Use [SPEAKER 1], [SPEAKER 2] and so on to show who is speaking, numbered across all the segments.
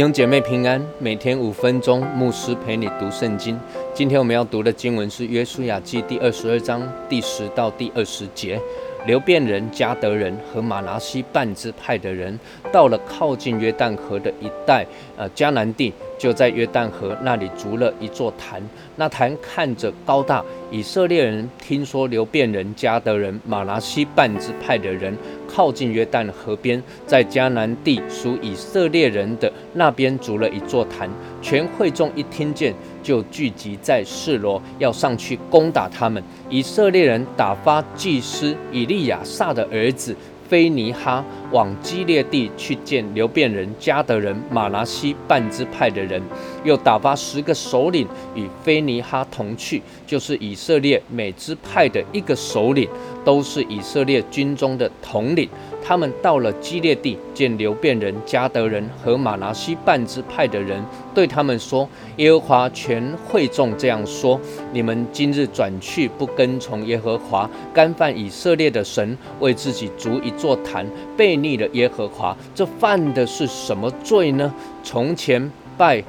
[SPEAKER 1] 兄姐妹平安，每天五分钟，牧师陪你读圣经。今天我们要读的经文是约书亚记第二十二章第十到第二十节。流变人、加德人和马拿西半支派的人，到了靠近约旦河的一带，呃，迦南地，就在约旦河那里筑了一座坛。那坛看着高大。以色列人听说流变人、加德人、马拿西半支派的人靠近约旦河边，在迦南地属以色列人的那边筑了一座坛。全会众一听见，就聚集在示罗，要上去攻打他们。以色列人打发祭司以利亚撒的儿子。菲尼哈往基列地去见流变人、加德人、马拿西半支派的人，又打发十个首领与菲尼哈同去，就是以色列每支派的一个首领，都是以色列军中的统领。他们到了基列地，见流变人、加德人和马拿西半支派的人，对他们说：“耶和华全会众这样说：你们今日转去不跟从耶和华，干犯以色列的神，为自己筑一座坛，被逆了耶和华，这犯的是什么罪呢？从前拜。”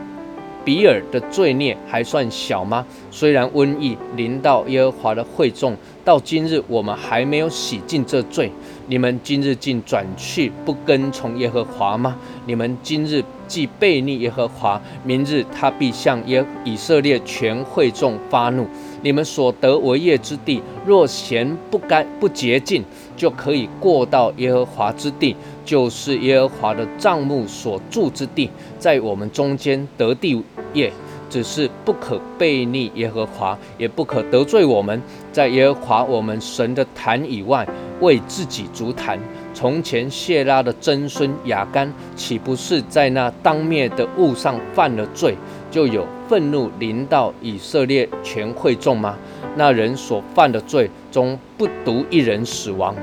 [SPEAKER 1] 比尔的罪孽还算小吗？虽然瘟疫临到耶和华的会众，到今日我们还没有洗尽这罪。你们今日竟转去不跟从耶和华吗？你们今日既背逆耶和华，明日他必向耶以色列全会众发怒。你们所得为业之地，若嫌不干不洁净，就可以过到耶和华之地，就是耶和华的帐幕所住之地，在我们中间得地业。只是不可背逆耶和华，也不可得罪我们，在耶和华我们神的坛以外为自己足坛。从前谢拉的曾孙雅干，岂不是在那当灭的物上犯了罪，就有愤怒临到以色列全会众吗？那人所犯的罪中，不独一人死亡。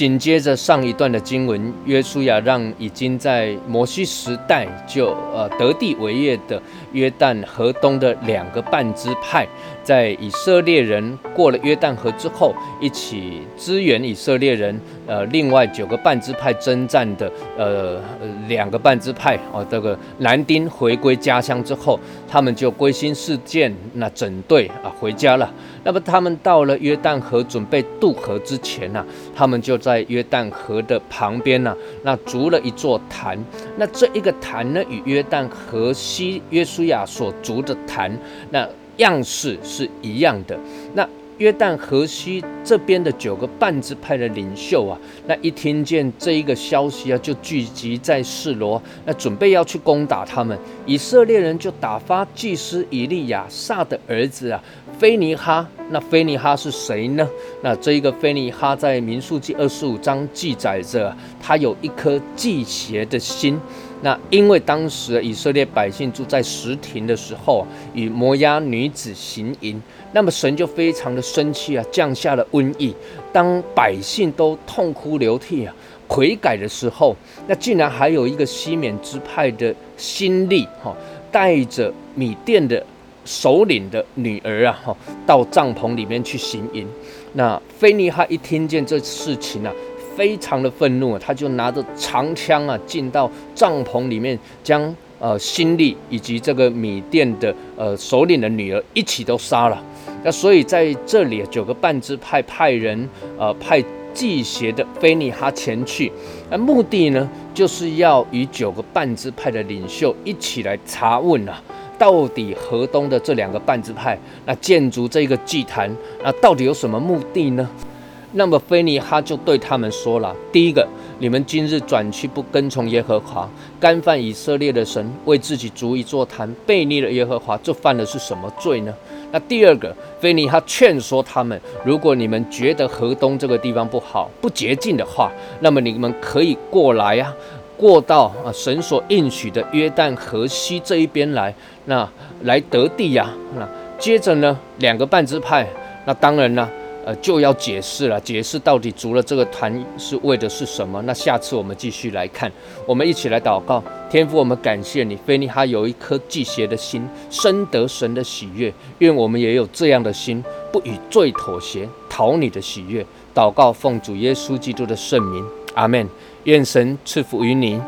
[SPEAKER 1] 紧接着上一段的经文，约书亚让已经在摩西时代就呃得地为业的约旦河东的两个半支派，在以色列人过了约旦河之后，一起支援以色列人。呃，另外九个半支派征战的呃两个半支派哦，这个男丁回归家乡之后，他们就归心似箭，那整队啊回家了。那么他们到了约旦河准备渡河之前呢，他们就在在约旦河的旁边呢，那筑了一座坛。那这一个坛呢，与约旦河西约书亚所筑的坛那样式是一样的。那约旦河西这边的九个半支派的领袖啊，那一听见这一个消息啊，就聚集在示罗，那准备要去攻打他们。以色列人就打发祭司以利亚撒的儿子啊，菲尼哈。那菲尼哈是谁呢？那这一个菲尼哈在民数记二十五章记载着，他有一颗祭邪的心。那因为当时以色列百姓住在石亭的时候，与摩押女子行淫，那么神就非常的生气啊，降下了瘟疫。当百姓都痛哭流涕啊，悔改的时候，那竟然还有一个西缅支派的新力哈，带着米甸的首领的女儿啊哈，到帐篷里面去行淫。那菲尼哈一听见这事情啊。非常的愤怒，他就拿着长枪啊，进到帐篷里面，将呃辛利以及这个米店的呃首领的女儿一起都杀了。那所以在这里，九个半支派派人呃派祭邪的菲尼哈前去，那目的呢，就是要与九个半支派的领袖一起来查问啊，到底河东的这两个半支派那建筑这个祭坛，那到底有什么目的呢？那么菲尼哈就对他们说了：第一个，你们今日转去不跟从耶和华，干犯以色列的神，为自己逐一座坛，背逆了耶和华，这犯的是什么罪呢？那第二个，菲尼哈劝说他们：如果你们觉得河东这个地方不好、不洁净的话，那么你们可以过来呀，过到啊神所应许的约旦河西这一边来，那来得地呀。那接着呢，两个半支派，那当然呢。就要解释了，解释到底组了这个团是为的是什么？那下次我们继续来看，我们一起来祷告，天父，我们感谢你，菲尼哈有一颗祭邪的心，深得神的喜悦，愿我们也有这样的心，不与罪妥协，讨你的喜悦。祷告奉主耶稣基督的圣名，阿门。愿神赐福于你。